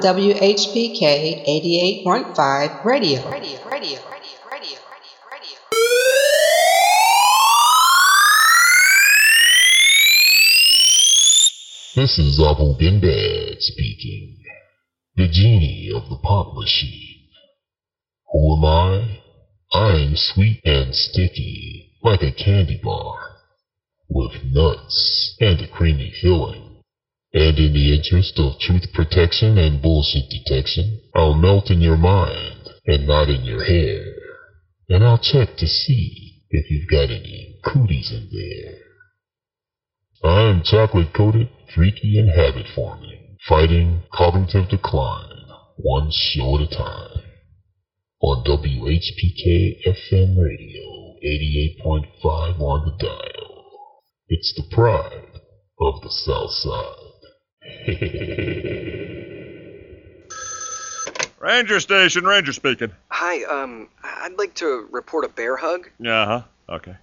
WHPK 88.5 Radio. Radio, radio, radio, radio, radio. This is Abu Bindad speaking, the genie of the pop machine. Who am I? I'm sweet and sticky, like a candy bar, with nuts and a creamy filling. And in the interest of truth protection and bullshit detection, I'll melt in your mind and not in your hair. And I'll check to see if you've got any cooties in there. I'm chocolate coated, freaky, and habit forming, fighting cognitive decline, one show at a time. On WHPK FM radio, 88.5 on the dial. It's the pride of the South Side. Ranger station, ranger speaking. Hi, um, I'd like to report a bear hug. Yeah, huh? Okay.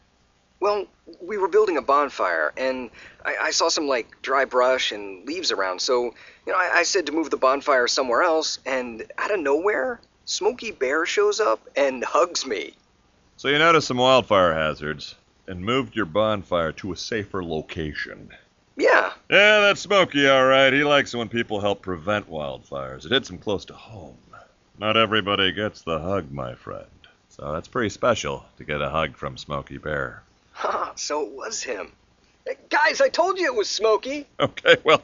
Well, we were building a bonfire, and I, I saw some, like, dry brush and leaves around, so, you know, I, I said to move the bonfire somewhere else, and out of nowhere, Smokey Bear shows up and hugs me. So you noticed some wildfire hazards and moved your bonfire to a safer location. Yeah, Yeah, that's Smokey, all right. He likes it when people help prevent wildfires. It hits him close to home. Not everybody gets the hug, my friend. So that's pretty special to get a hug from Smokey Bear. haha, so it was him. Hey, guys, I told you it was Smokey. Okay, well,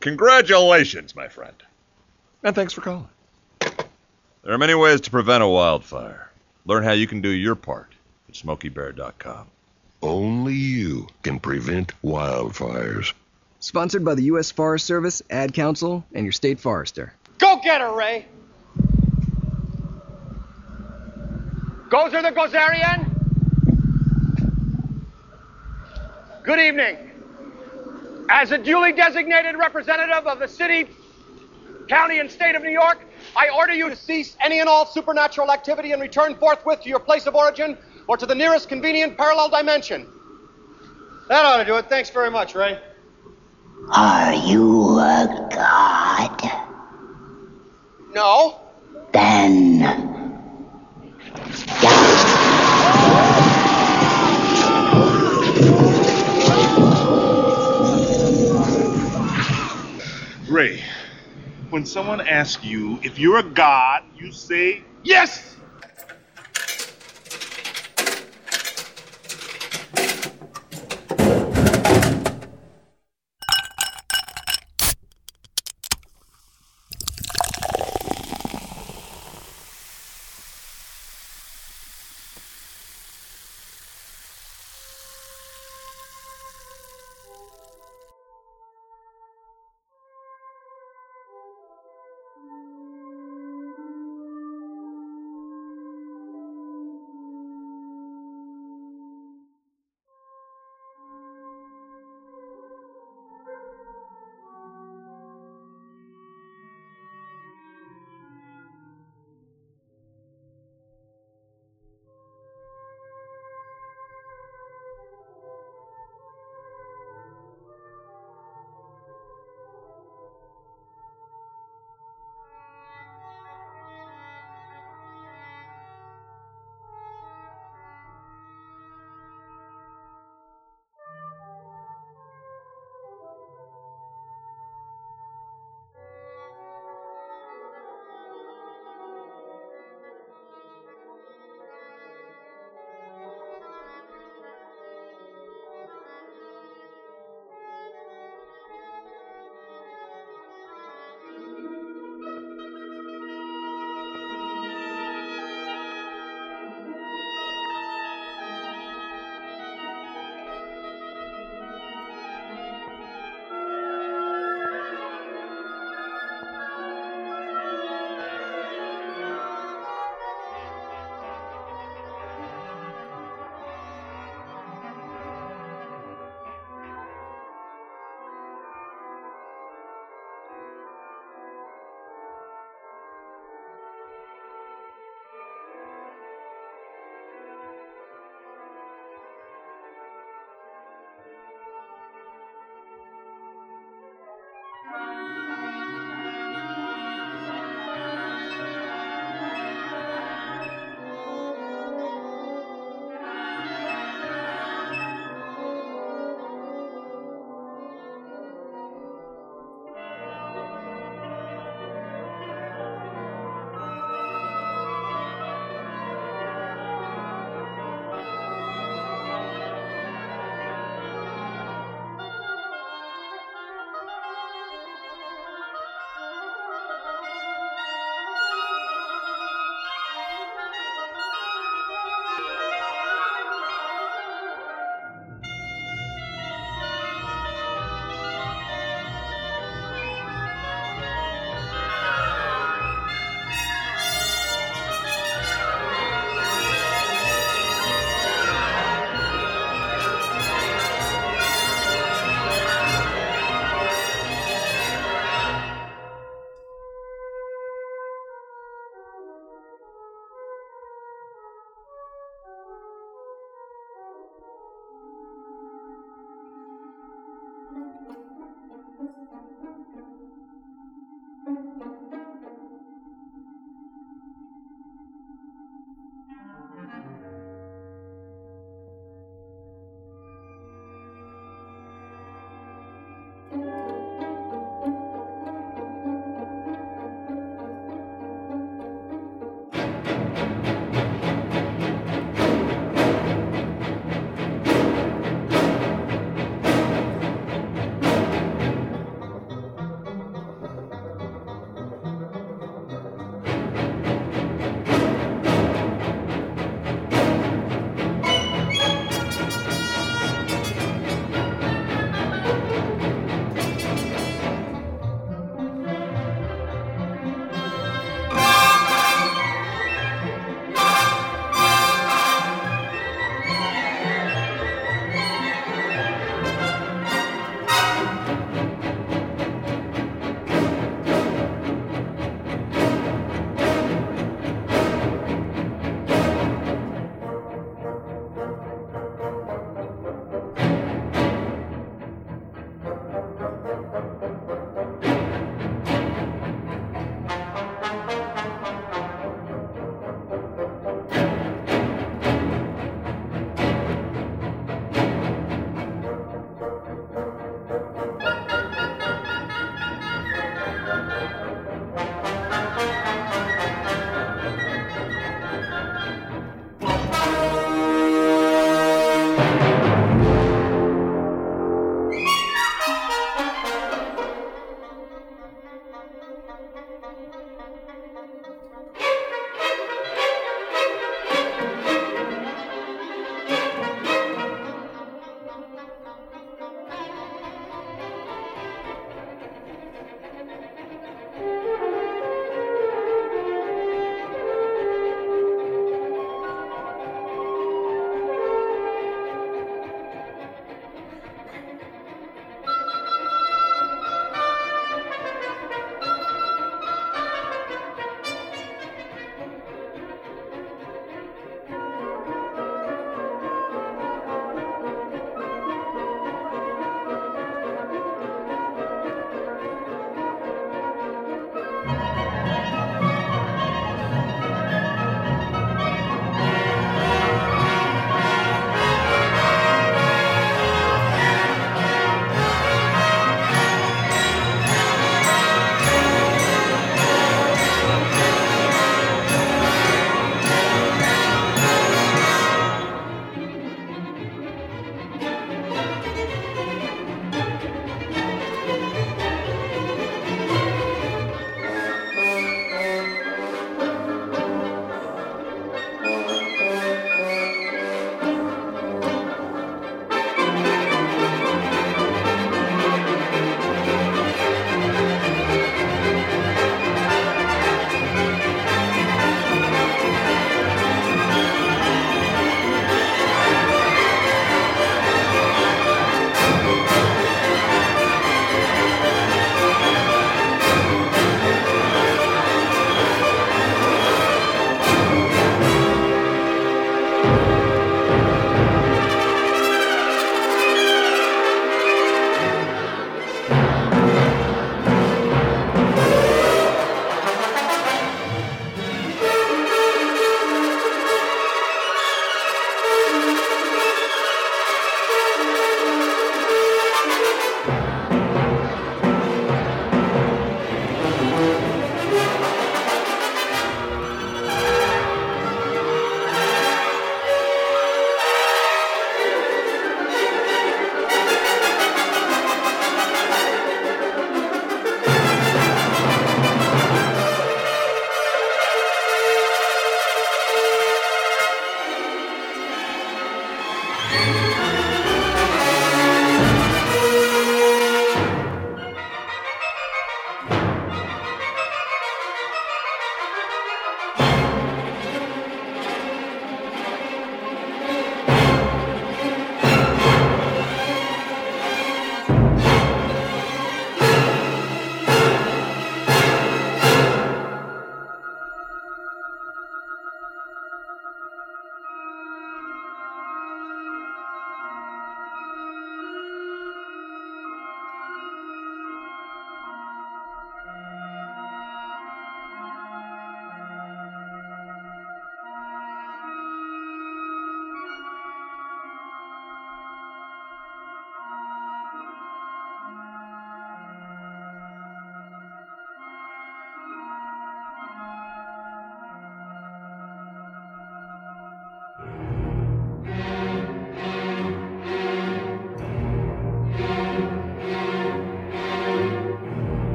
congratulations, my friend. And thanks for calling. There are many ways to prevent a wildfire. Learn how you can do your part at smokeybear.com. Only you can prevent wildfires. Sponsored by the U.S. Forest Service, Ad Council, and your state forester. Go get her, Ray. Gozer the Gozerian. Good evening. As a duly designated representative of the city, county, and state of New York, I order you to cease any and all supernatural activity and return forthwith to your place of origin or to the nearest convenient parallel dimension. That ought to do it. Thanks very much, Ray. Are you a god? No. Then. Ray, when someone asks you if you're a god, you say yes.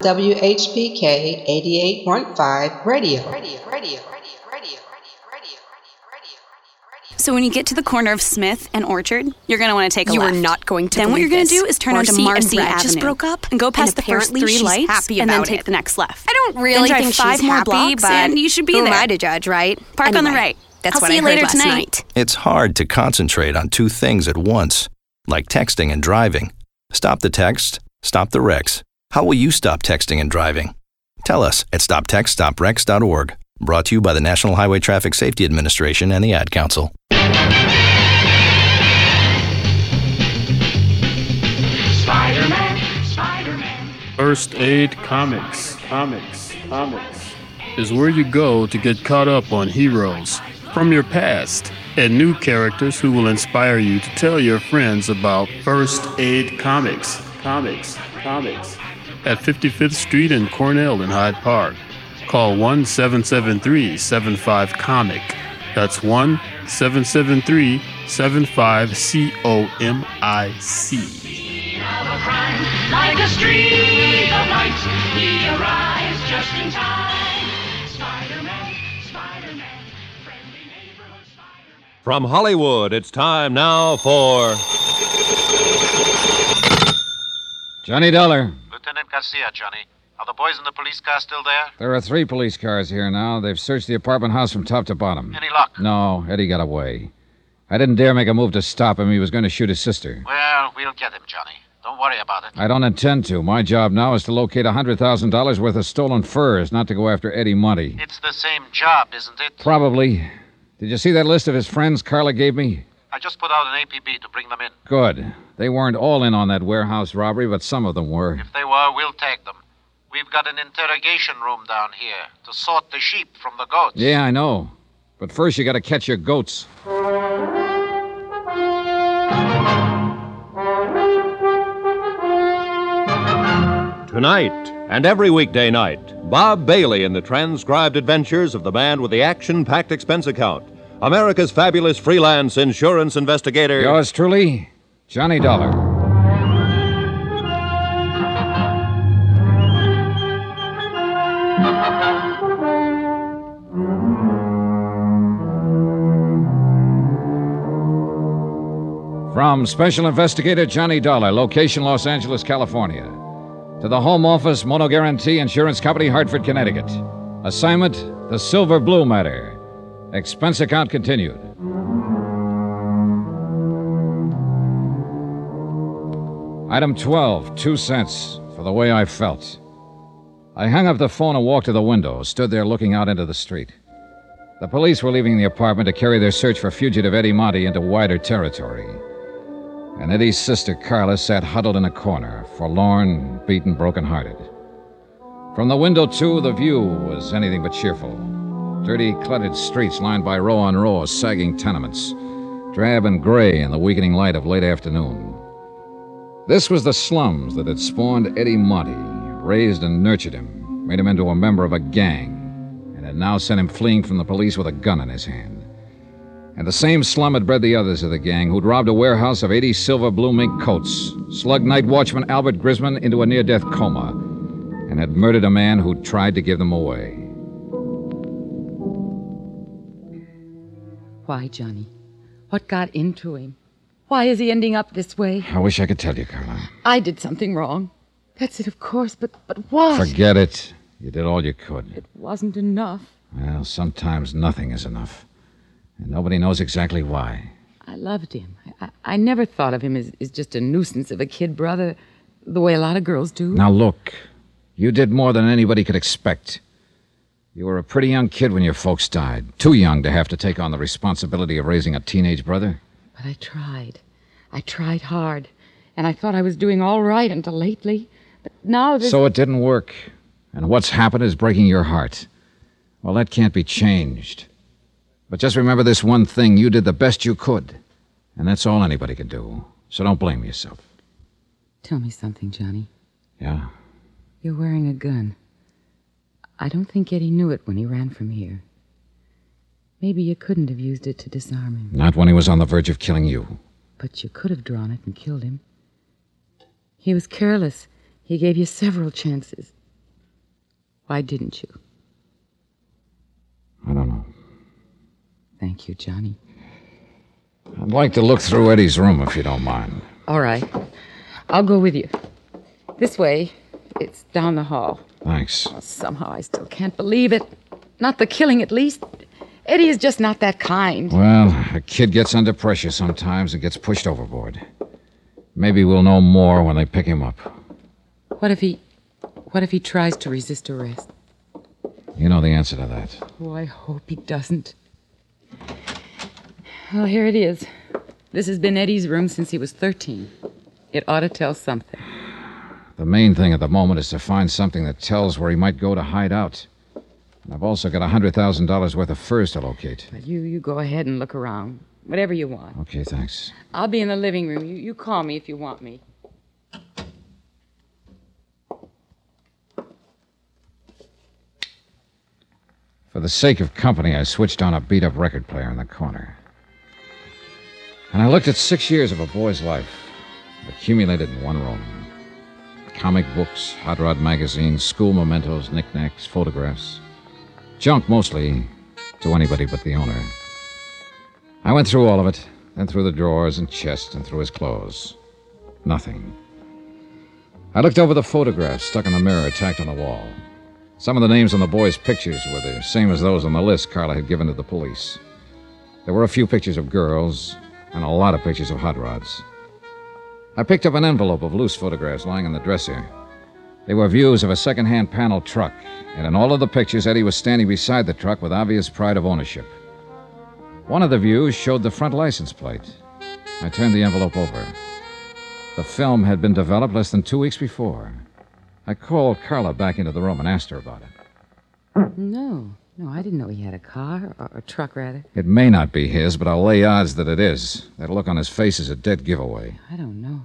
WHPK 88.5 Radio. Radio, radio, So when you get to the corner of Smith and Orchard, you're going to want to take a You are left. not going to Then what you're going to do is turn onto Marcy and Marcy Avenue. just broke up, and go past and the first apparently three she's lights, happy and then take it. the next left. I don't really then drive think five she's more happy, blocks, but and you should be who there. am I to judge, right? Park on the right. That's I'll what see I you heard later last tonight. night. It's hard to concentrate on two things at once, like texting and driving. Stop the text, stop the wrecks. How will you stop texting and driving? Tell us at stoptextstopwrecks.org. Brought to you by the National Highway Traffic Safety Administration and the Ad Council. Spider-Man, Spider-Man. First Aid Comics, Comics, Comics is where you go to get caught up on heroes from your past and new characters who will inspire you to tell your friends about First Aid Comics, Comics, Comics at 55th Street and Cornell in Hyde Park. Call 1 773 75 Comic. That's 1 773 75 C O M I C. Like a streak of light, he arrives just in time. Spider-Man, Spider-Man, Spider-Man. From Hollywood, it's time now for. Johnny Dollar. Lieutenant Garcia, Johnny. Are the boys in the police car still there? There are three police cars here now. They've searched the apartment house from top to bottom. Any luck? No, Eddie got away. I didn't dare make a move to stop him. He was going to shoot his sister. Well, we'll get him, Johnny. Don't worry about it. I don't intend to. My job now is to locate a $100,000 worth of stolen furs, not to go after Eddie Monty. It's the same job, isn't it? Probably. Did you see that list of his friends Carla gave me? I just put out an APB to bring them in. Good. They weren't all in on that warehouse robbery, but some of them were. If they were, we'll tag them. We've got an interrogation room down here to sort the sheep from the goats. Yeah, I know. But first, you got to catch your goats. Tonight and every weekday night, Bob Bailey in the transcribed adventures of the man with the action packed expense account, America's fabulous freelance insurance investigator. Yours truly, Johnny Dollar. From Special Investigator Johnny Dollar, location Los Angeles, California. To the Home Office Mono Guarantee Insurance Company, Hartford, Connecticut. Assignment The Silver Blue Matter. Expense account continued. Item 12, two cents for the way I felt. I hung up the phone and walked to the window, stood there looking out into the street. The police were leaving the apartment to carry their search for fugitive Eddie Monty into wider territory. And Eddie's sister Carla sat huddled in a corner, forlorn, beaten, broken-hearted. From the window, too, the view was anything but cheerful. Dirty, cluttered streets lined by row on row of sagging tenements, drab and gray in the weakening light of late afternoon. This was the slums that had spawned Eddie Monty, raised and nurtured him, made him into a member of a gang, and had now sent him fleeing from the police with a gun in his hand. And the same slum had bred the others of the gang who'd robbed a warehouse of 80 silver blue mink coats, slugged night watchman Albert Grisman into a near death coma, and had murdered a man who'd tried to give them away. Why, Johnny? What got into him? Why is he ending up this way? I wish I could tell you, Carla. I did something wrong. That's it, of course, but but what? Forget it. You did all you could. It wasn't enough. Well, sometimes nothing is enough. And nobody knows exactly why. I loved him. I, I, I never thought of him as, as just a nuisance of a kid brother, the way a lot of girls do. Now, look. You did more than anybody could expect. You were a pretty young kid when your folks died. Too young to have to take on the responsibility of raising a teenage brother. But I tried. I tried hard. And I thought I was doing all right until lately. But now. So it didn't work. And what's happened is breaking your heart. Well, that can't be changed. But just remember this one thing you did the best you could. And that's all anybody can do. So don't blame yourself. Tell me something, Johnny. Yeah? You're wearing a gun. I don't think Eddie knew it when he ran from here. Maybe you couldn't have used it to disarm him. Not when he was on the verge of killing you. But you could have drawn it and killed him. He was careless. He gave you several chances. Why didn't you? I don't know. Thank you, Johnny. I'd like to look through Eddie's room if you don't mind. All right. I'll go with you. This way. It's down the hall. Thanks. Oh, somehow I still can't believe it. Not the killing, at least. Eddie is just not that kind. Well, a kid gets under pressure sometimes and gets pushed overboard. Maybe we'll know more when they pick him up. What if he. What if he tries to resist arrest? You know the answer to that. Oh, I hope he doesn't. Well, here it is. This has been Eddie's room since he was 13. It ought to tell something. The main thing at the moment is to find something that tells where he might go to hide out. And I've also got a $100,000 worth of furs to locate. But you, you go ahead and look around. Whatever you want. Okay, thanks. I'll be in the living room. You, you call me if you want me. For the sake of company, I switched on a beat up record player in the corner. And I looked at six years of a boy's life, accumulated in one room comic books, hot rod magazines, school mementos, knickknacks, photographs. Junk mostly to anybody but the owner. I went through all of it, then through the drawers and chest and through his clothes. Nothing. I looked over the photographs stuck in the mirror tacked on the wall. Some of the names on the boys' pictures were the same as those on the list Carla had given to the police. There were a few pictures of girls and a lot of pictures of hot rods. I picked up an envelope of loose photographs lying on the dresser. They were views of a second-hand panel truck, and in all of the pictures, Eddie was standing beside the truck with obvious pride of ownership. One of the views showed the front license plate. I turned the envelope over. The film had been developed less than two weeks before. I called Carla back into the room and asked her about it. No. No, I didn't know he had a car, or a truck, rather. It may not be his, but I'll lay odds that it is. That look on his face is a dead giveaway. I don't know.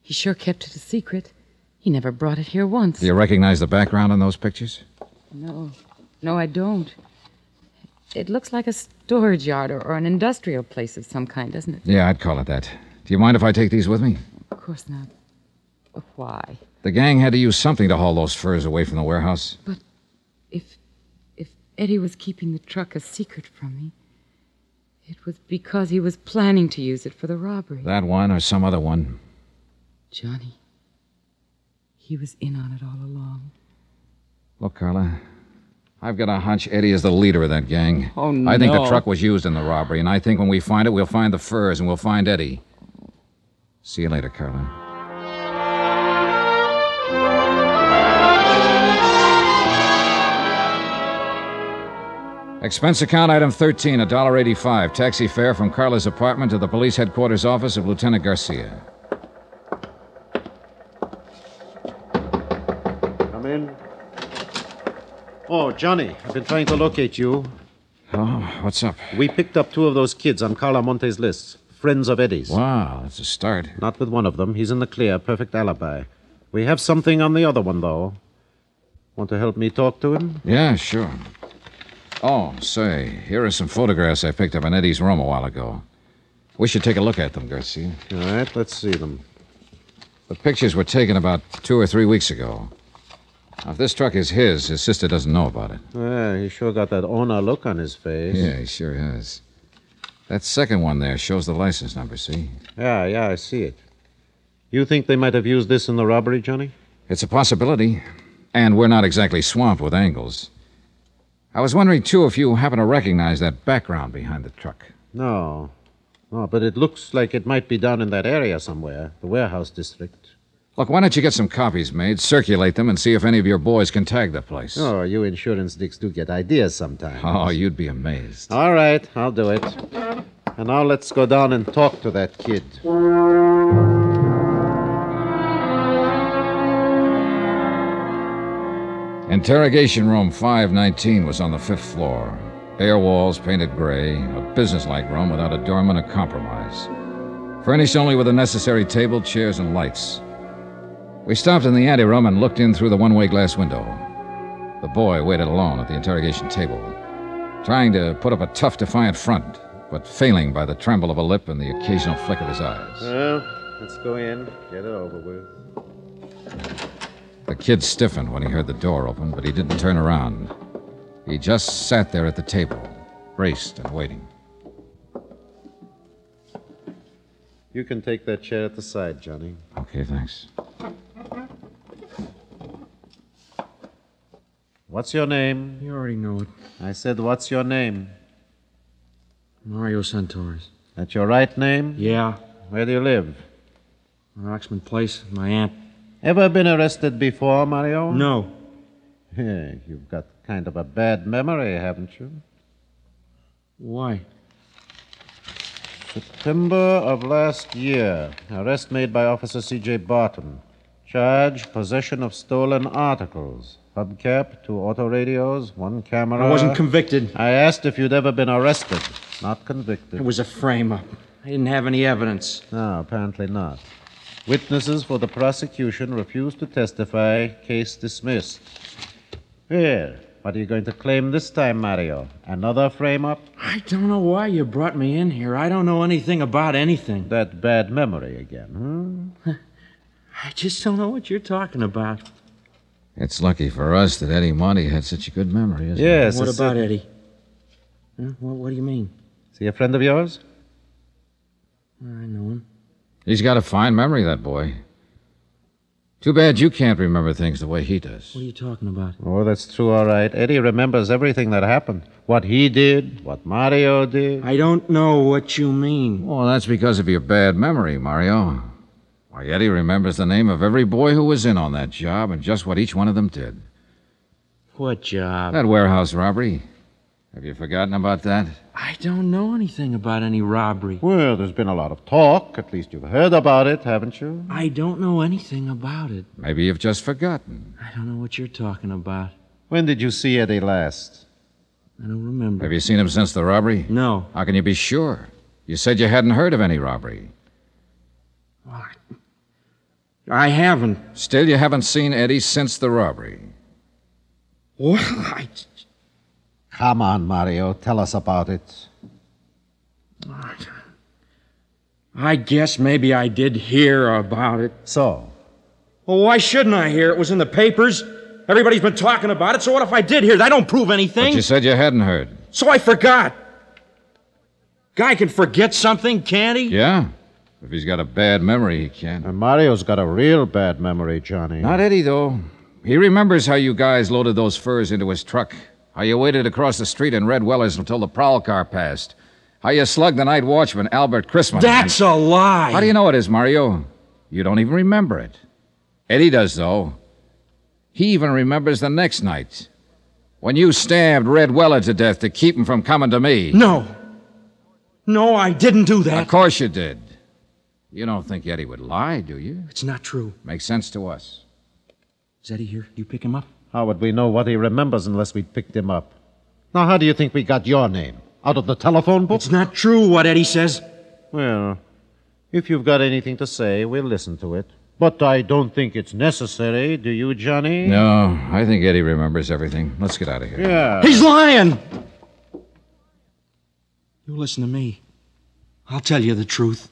He sure kept it a secret. He never brought it here once. Do you recognize the background on those pictures? No. No, I don't. It looks like a storage yard or, or an industrial place of some kind, doesn't it? Yeah, I'd call it that. Do you mind if I take these with me? Of course not. Why? The gang had to use something to haul those furs away from the warehouse. But if if Eddie was keeping the truck a secret from me, it was because he was planning to use it for the robbery. That one or some other one. Johnny. He was in on it all along. Look, Carla. I've got a hunch Eddie is the leader of that gang. Oh, no. I think the truck was used in the robbery, and I think when we find it, we'll find the furs and we'll find Eddie. See you later, Carla. Expense account item 13, $1.85. Taxi fare from Carla's apartment to the police headquarters office of Lieutenant Garcia. Come in. Oh, Johnny, I've been trying to locate you. Oh, what's up? We picked up two of those kids on Carla Monte's list. Friends of Eddie's. Wow, that's a start. Not with one of them. He's in the clear. Perfect alibi. We have something on the other one, though. Want to help me talk to him? Yeah, sure. Oh, say, here are some photographs I picked up in Eddie's room a while ago. We should take a look at them, Garcia. All right, let's see them. The pictures were taken about two or three weeks ago. Now, if this truck is his, his sister doesn't know about it. Yeah, he sure got that owner look on his face. Yeah, he sure has. That second one there shows the license number, see? Yeah, yeah, I see it. You think they might have used this in the robbery, Johnny? It's a possibility. And we're not exactly swamped with angles. I was wondering, too, if you happen to recognize that background behind the truck. No. No, but it looks like it might be down in that area somewhere, the warehouse district. Look, why don't you get some copies made, circulate them, and see if any of your boys can tag the place? Oh, you insurance dicks do get ideas sometimes. Oh, you'd be amazed. All right, I'll do it. And now let's go down and talk to that kid. Interrogation room 519 was on the fifth floor. Bare walls painted gray, a businesslike room without a doorman or compromise. Furnished only with the necessary table, chairs, and lights. We stopped in the anteroom and looked in through the one way glass window. The boy waited alone at the interrogation table, trying to put up a tough, defiant front, but failing by the tremble of a lip and the occasional flick of his eyes. Well, let's go in, get it over with. The The kid stiffened when he heard the door open, but he didn't turn around. He just sat there at the table, braced and waiting. You can take that chair at the side, Johnny. Okay, thanks. What's your name? You already know it. I said, what's your name? Mario Santoris. That your right name? Yeah. Where do you live? Roxman Place, my aunt. Ever been arrested before, Mario? No. Yeah, you've got kind of a bad memory, haven't you? Why? September of last year. Arrest made by Officer C.J. Barton. Charge possession of stolen articles. Hubcap, two auto radios, one camera. I wasn't convicted. I asked if you'd ever been arrested, not convicted. It was a frame up. I didn't have any evidence. No, apparently not. Witnesses for the prosecution refused to testify. Case dismissed. Here, what are you going to claim this time, Mario? Another frame up? I don't know why you brought me in here. I don't know anything about anything. That bad memory again, hmm? I just don't know what you're talking about. It's lucky for us that Eddie Monty had such a good memory, isn't it? Yes. What about a- Eddie? Huh? What, what do you mean? Is he a friend of yours? I know him. It? He's got a fine memory, that boy. Too bad you can't remember things the way he does. What are you talking about? Oh, that's true, all right. Eddie remembers everything that happened. What he did, what Mario did. I don't know what you mean. Well, that's because of your bad memory, Mario. Why, Eddie remembers the name of every boy who was in on that job and just what each one of them did. What job? That warehouse robbery. Have you forgotten about that? I don't know anything about any robbery. Well, there's been a lot of talk. At least you've heard about it, haven't you? I don't know anything about it. Maybe you've just forgotten. I don't know what you're talking about. When did you see Eddie last? I don't remember. Have you seen him since the robbery? No. How can you be sure? You said you hadn't heard of any robbery. What? I haven't. Still, you haven't seen Eddie since the robbery. Well, I. Come on, Mario. Tell us about it. I guess maybe I did hear about it. So? Well, why shouldn't I hear? It was in the papers. Everybody's been talking about it, so what if I did hear? That don't prove anything. But anything. you said you hadn't heard. So I forgot. Guy can forget something, can't he? Yeah? If he's got a bad memory, he can. And Mario's got a real bad memory, Johnny. Not Eddie, though. He remembers how you guys loaded those furs into his truck. How you waited across the street in Red Wellers until the prowl car passed. How you slugged the night watchman, Albert Chrisman. That's a lie. How do you know it is, Mario? You don't even remember it. Eddie does, though. He even remembers the next night. When you stabbed Red Weller to death to keep him from coming to me. No. No, I didn't do that. Of course you did. You don't think Eddie would lie, do you? It's not true. Makes sense to us. Is Eddie here? You pick him up? How would we know what he remembers unless we picked him up? Now, how do you think we got your name? Out of the telephone book? It's not true what Eddie says. Well, if you've got anything to say, we'll listen to it. But I don't think it's necessary, do you, Johnny? No, I think Eddie remembers everything. Let's get out of here. Yeah. He's lying. You listen to me. I'll tell you the truth.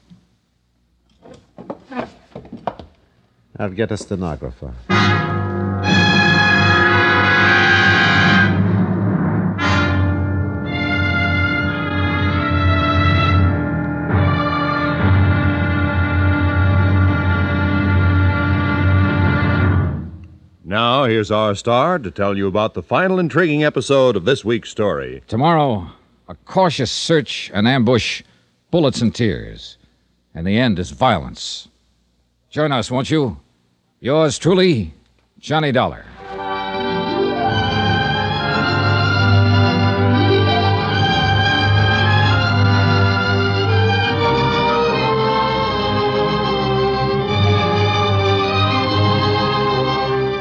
I'll get a stenographer. Now, here's our star to tell you about the final intriguing episode of this week's story. Tomorrow, a cautious search an ambush, bullets and tears. And the end is violence. Join us, won't you? Yours truly, Johnny Dollar.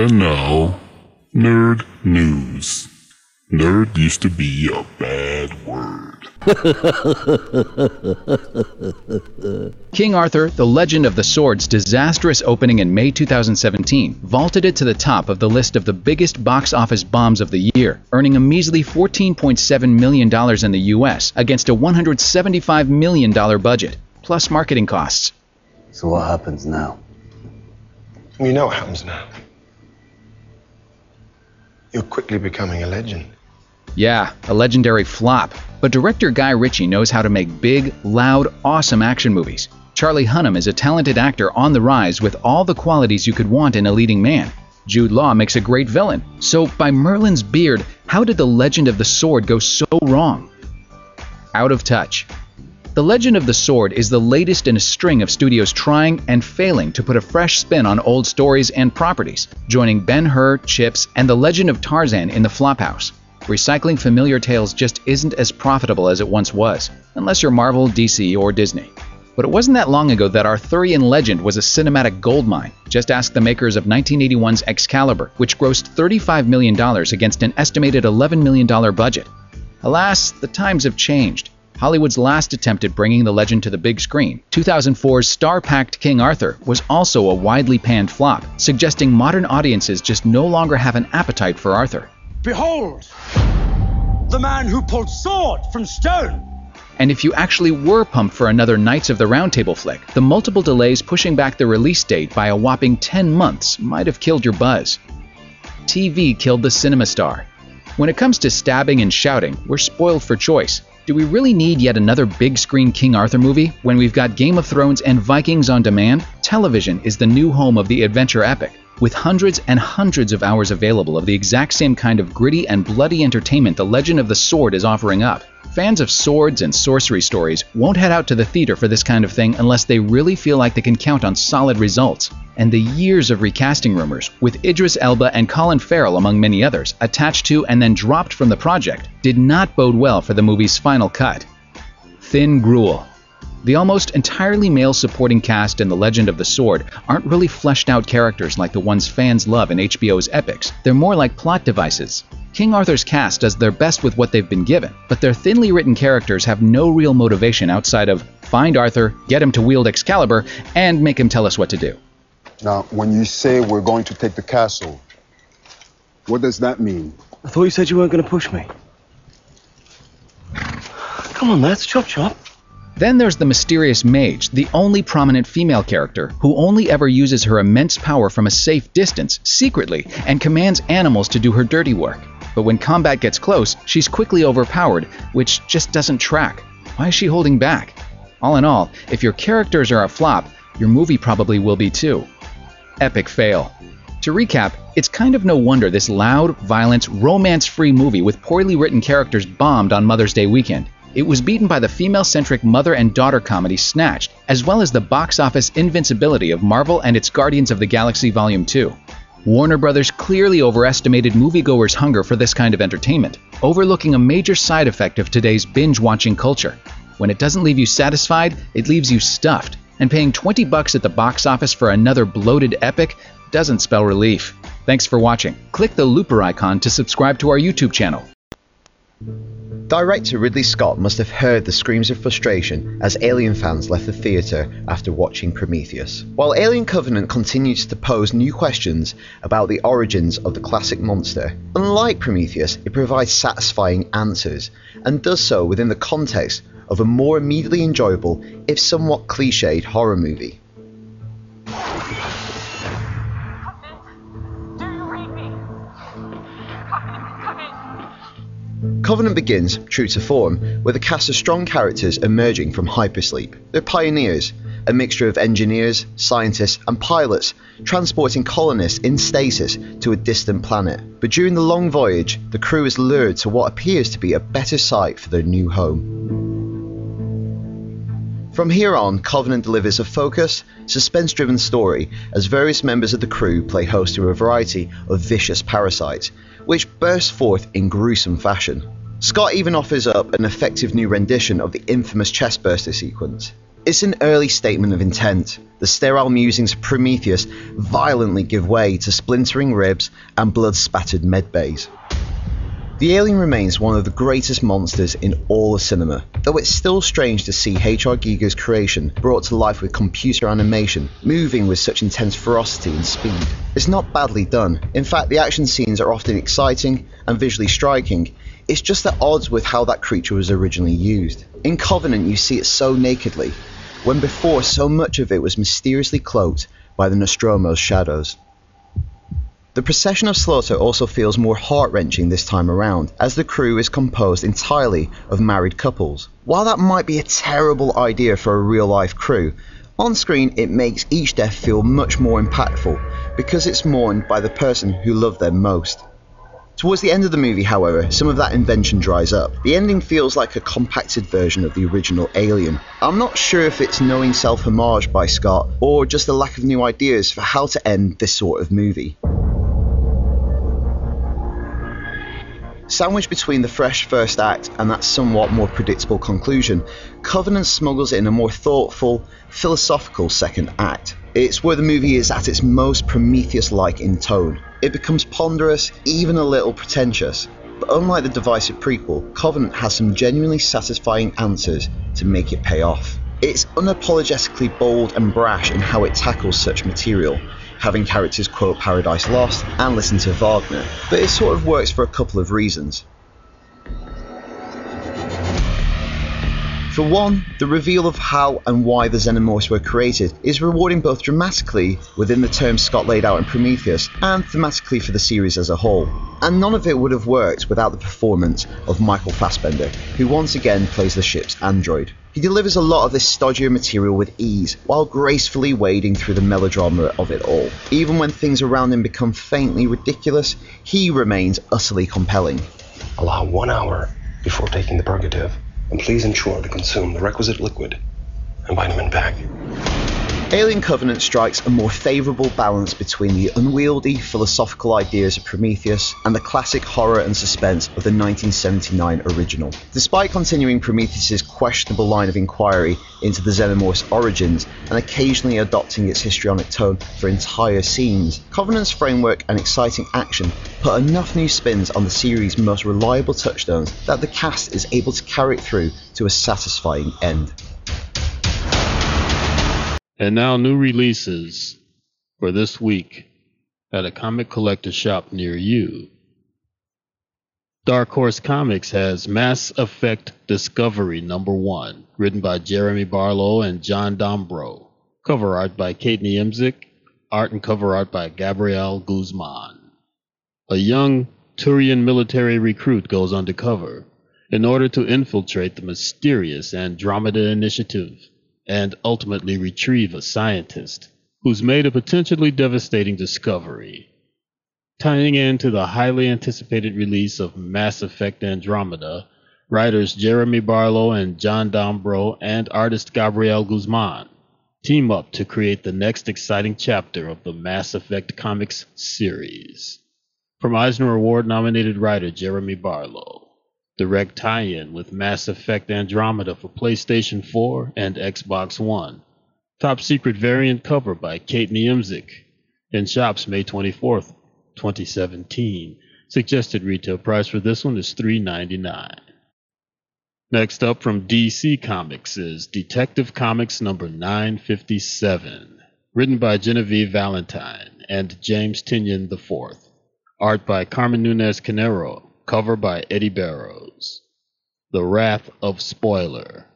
And now, Nerd news. Nerd used to be a bad word. King Arthur, The Legend of the Sword's disastrous opening in May 2017 vaulted it to the top of the list of the biggest box office bombs of the year, earning a measly $14.7 million in the US against a $175 million budget, plus marketing costs. So what happens now? You know what happens now. You're quickly becoming a legend. Yeah, a legendary flop. But director Guy Ritchie knows how to make big, loud, awesome action movies. Charlie Hunnam is a talented actor on the rise with all the qualities you could want in a leading man. Jude Law makes a great villain. So, by Merlin's beard, how did The Legend of the Sword go so wrong? Out of touch. The Legend of the Sword is the latest in a string of studios trying and failing to put a fresh spin on old stories and properties, joining Ben Hur, Chips, and The Legend of Tarzan in the Flophouse. Recycling familiar tales just isn't as profitable as it once was, unless you're Marvel, DC, or Disney. But it wasn't that long ago that Arthurian legend was a cinematic goldmine. Just ask the makers of 1981's Excalibur, which grossed $35 million against an estimated $11 million budget. Alas, the times have changed. Hollywood's last attempt at bringing the legend to the big screen, 2004's star packed King Arthur, was also a widely panned flop, suggesting modern audiences just no longer have an appetite for Arthur. Behold, the man who pulled sword from stone. And if you actually were pumped for another Knights of the Round Table flick, the multiple delays pushing back the release date by a whopping 10 months might have killed your buzz. TV killed the cinema star. When it comes to stabbing and shouting, we're spoiled for choice. Do we really need yet another big screen King Arthur movie when we've got Game of Thrones and Vikings on demand? Television is the new home of the adventure epic, with hundreds and hundreds of hours available of the exact same kind of gritty and bloody entertainment The Legend of the Sword is offering up. Fans of swords and sorcery stories won't head out to the theater for this kind of thing unless they really feel like they can count on solid results. And the years of recasting rumors, with Idris Elba and Colin Farrell among many others, attached to and then dropped from the project, did not bode well for the movie's final cut. Thin gruel. The almost entirely male supporting cast in The Legend of the Sword aren't really fleshed out characters like the ones fans love in HBO's epics. They're more like plot devices. King Arthur's cast does their best with what they've been given, but their thinly written characters have no real motivation outside of find Arthur, get him to wield Excalibur, and make him tell us what to do. Now, when you say we're going to take the castle, what does that mean? I thought you said you weren't going to push me. Come on, lads, chop chop. Then there's the mysterious mage, the only prominent female character, who only ever uses her immense power from a safe distance, secretly, and commands animals to do her dirty work. But when combat gets close, she's quickly overpowered, which just doesn't track. Why is she holding back? All in all, if your characters are a flop, your movie probably will be too. Epic fail. To recap, it's kind of no wonder this loud, violent, romance free movie with poorly written characters bombed on Mother's Day weekend. It was beaten by the female centric mother and daughter comedy Snatched, as well as the box office invincibility of Marvel and its Guardians of the Galaxy Volume 2. Warner Brothers clearly overestimated moviegoers' hunger for this kind of entertainment, overlooking a major side effect of today's binge watching culture. When it doesn't leave you satisfied, it leaves you stuffed, and paying 20 bucks at the box office for another bloated epic doesn't spell relief. Thanks for watching. Click the looper icon to subscribe to our YouTube channel. Director Ridley Scott must have heard the screams of frustration as Alien fans left the theatre after watching Prometheus. While Alien Covenant continues to pose new questions about the origins of the classic monster, unlike Prometheus, it provides satisfying answers, and does so within the context of a more immediately enjoyable, if somewhat cliched, horror movie. Covenant begins, true to form, with a cast of strong characters emerging from hypersleep. They're pioneers, a mixture of engineers, scientists, and pilots transporting colonists in stasis to a distant planet. But during the long voyage, the crew is lured to what appears to be a better site for their new home. From here on, Covenant delivers a focused, suspense driven story as various members of the crew play host to a variety of vicious parasites, which bursts forth in gruesome fashion. Scott even offers up an effective new rendition of the infamous chestburster sequence. It's an early statement of intent. The sterile musings of Prometheus violently give way to splintering ribs and blood spattered medbays. The alien remains one of the greatest monsters in all of cinema, though it's still strange to see H.R. Giger's creation brought to life with computer animation, moving with such intense ferocity and speed. It's not badly done. In fact, the action scenes are often exciting and visually striking. It's just at odds with how that creature was originally used. In Covenant, you see it so nakedly, when before so much of it was mysteriously cloaked by the Nostromo's shadows. The procession of slaughter also feels more heart wrenching this time around, as the crew is composed entirely of married couples. While that might be a terrible idea for a real life crew, on screen it makes each death feel much more impactful because it's mourned by the person who loved them most. Towards the end of the movie, however, some of that invention dries up. The ending feels like a compacted version of the original Alien. I'm not sure if it's knowing self homage by Scott or just a lack of new ideas for how to end this sort of movie. Sandwiched between the fresh first act and that somewhat more predictable conclusion, Covenant smuggles in a more thoughtful, philosophical second act. It's where the movie is at its most Prometheus like in tone. It becomes ponderous, even a little pretentious. But unlike the divisive prequel, Covenant has some genuinely satisfying answers to make it pay off. It's unapologetically bold and brash in how it tackles such material, having characters quote Paradise Lost and listen to Wagner, but it sort of works for a couple of reasons. For one, the reveal of how and why the Xenomorphs were created is rewarding both dramatically within the terms Scott laid out in Prometheus and thematically for the series as a whole. And none of it would have worked without the performance of Michael Fassbender, who once again plays the ship's android. He delivers a lot of this stodgier material with ease, while gracefully wading through the melodrama of it all. Even when things around him become faintly ridiculous, he remains utterly compelling. Allow one hour before taking the purgative, and please ensure to consume the requisite liquid and vitamin pack. Alien Covenant strikes a more favourable balance between the unwieldy philosophical ideas of Prometheus and the classic horror and suspense of the 1979 original. Despite continuing Prometheus's questionable line of inquiry into the Xenomorph's origins and occasionally adopting its histrionic tone for entire scenes, Covenant's framework and exciting action put enough new spins on the series' most reliable touchstones that the cast is able to carry it through to a satisfying end. And now, new releases for this week at a comic collector shop near you. Dark Horse Comics has Mass Effect Discovery number one, written by Jeremy Barlow and John Dombrow. Cover art by Kate Niemczyk, art and cover art by Gabriel Guzman. A young Turian military recruit goes undercover in order to infiltrate the mysterious Andromeda Initiative and ultimately retrieve a scientist who's made a potentially devastating discovery. Tying into the highly anticipated release of Mass Effect Andromeda, writers Jeremy Barlow and John Dombrow and artist Gabriel Guzman team up to create the next exciting chapter of the Mass Effect Comics series. From Eisner Award nominated writer Jeremy Barlow direct tie in with Mass Effect Andromeda for PlayStation 4 and Xbox One. Top secret variant cover by Kate Niemczyk. In shops May 24th, 2017. Suggested retail price for this one is $3.99. Next up from DC Comics is Detective Comics number 957, written by Genevieve Valentine and James Tynion IV. Art by Carmen Nunez Carnero, cover by Eddie Barrows. The Wrath of Spoiler.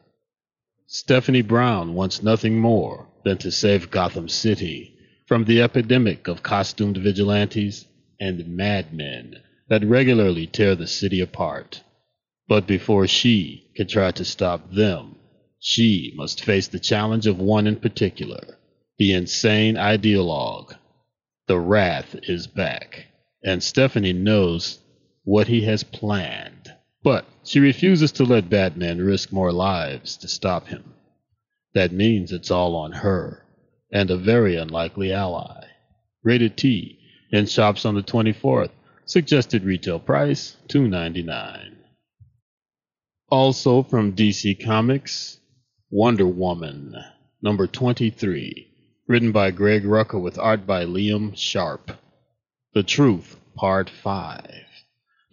Stephanie Brown wants nothing more than to save Gotham City from the epidemic of costumed vigilantes and madmen that regularly tear the city apart. But before she can try to stop them, she must face the challenge of one in particular the insane ideologue. The wrath is back, and Stephanie knows what he has planned. But she refuses to let Batman risk more lives to stop him. That means it's all on her, and a very unlikely ally. Rated T, in shops on the 24th. Suggested retail price $2.99. Also from DC Comics, Wonder Woman, number 23, written by Greg Rucka with art by Liam Sharp. The Truth, Part 5.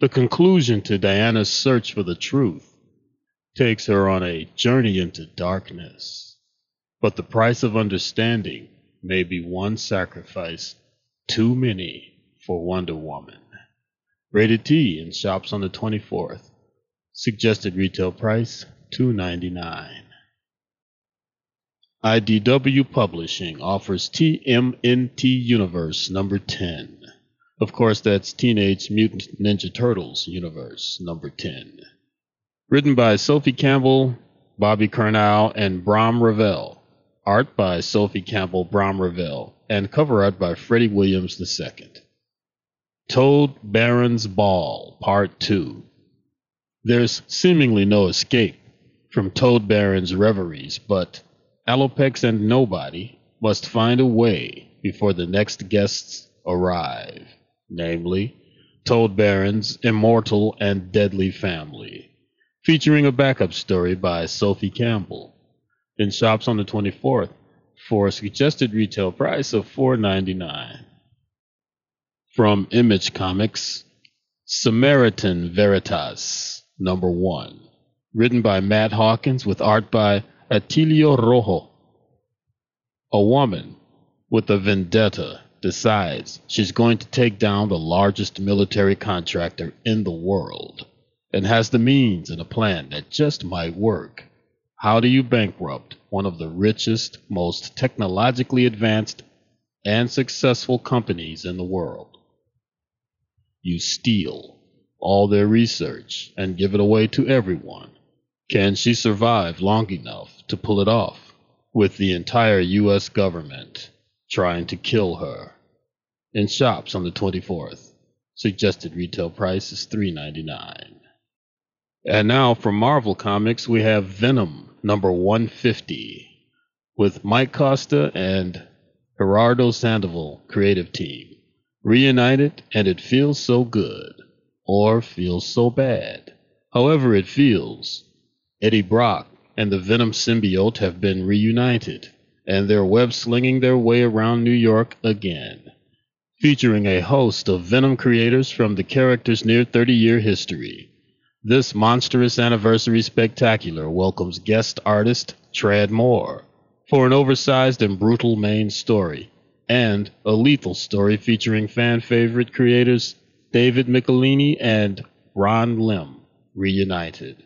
The conclusion to Diana's search for the truth takes her on a journey into darkness. But the price of understanding may be one sacrifice too many for Wonder Woman. Rated T in shops on the 24th. Suggested retail price $2.99. IDW Publishing offers TMNT Universe number 10. Of course, that's Teenage Mutant Ninja Turtles Universe number 10. Written by Sophie Campbell, Bobby Curnow, and Brahm Revel. Art by Sophie Campbell, Brahm Revel, and cover art by Freddie Williams II. Toad Baron's Ball, Part 2. There's seemingly no escape from Toad Baron's reveries, but Alopex and Nobody must find a way before the next guests arrive, namely, Toad Baron's immortal and deadly family, featuring a backup story by Sophie Campbell. In shops on the 24th for a suggested retail price of $4.99. From Image Comics, Samaritan Veritas, number one, written by Matt Hawkins with art by Atilio Rojo. A woman with a vendetta decides she's going to take down the largest military contractor in the world and has the means and a plan that just might work. How do you bankrupt one of the richest, most technologically advanced, and successful companies in the world? You steal all their research and give it away to everyone. Can she survive long enough to pull it off with the entire U.S. government trying to kill her? In shops on the 24th. Suggested retail price is $3.99. And now from Marvel Comics, we have Venom number 150 with Mike Costa and Gerardo Sandoval creative team. Reunited, and it feels so good, or feels so bad. However, it feels. Eddie Brock and the Venom symbiote have been reunited, and they're web slinging their way around New York again, featuring a host of Venom creators from the character's near 30 year history. This monstrous anniversary spectacular welcomes guest artist Tradd Moore for an oversized and brutal main story, and a lethal story featuring fan favorite creators David Michelinie and Ron Lim reunited.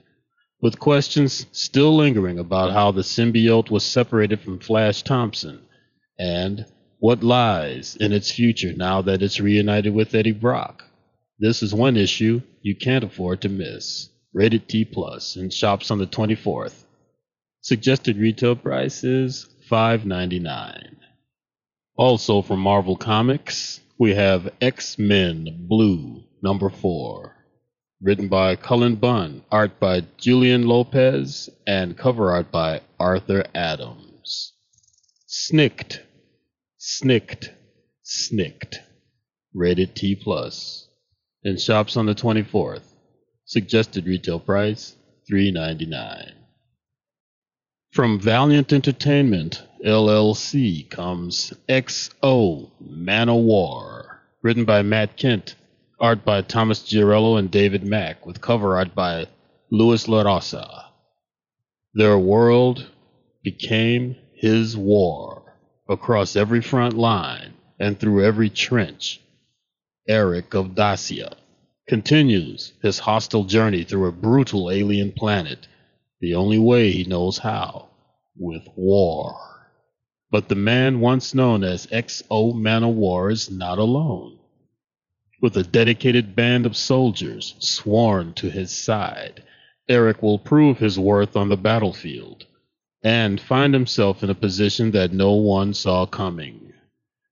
With questions still lingering about how the symbiote was separated from Flash Thompson and what lies in its future now that it's reunited with Eddie Brock. This is one issue you can't afford to miss. Rated T Plus in shops on the 24th. Suggested retail price is $5.99. Also from Marvel Comics, we have X-Men Blue number 4. Written by Cullen Bunn, art by Julian Lopez, and cover art by Arthur Adams. Snicked, snicked, snicked. Rated T plus. In shops on the 24th. Suggested retail price $3.99. From Valiant Entertainment LLC comes XO Man of War, written by Matt Kindt, art by Thomas Giorello and David Mack, with cover art by Lewis LaRosa. Their world became his war across every front line and through every trench. Aric of Dacia continues his hostile journey through a brutal alien planet, the only way he knows how with war. But the man once known as X-O Manowar is not alone. With a dedicated band of soldiers sworn to his side, Aric will prove his worth on the battlefield and find himself in a position that no one saw coming.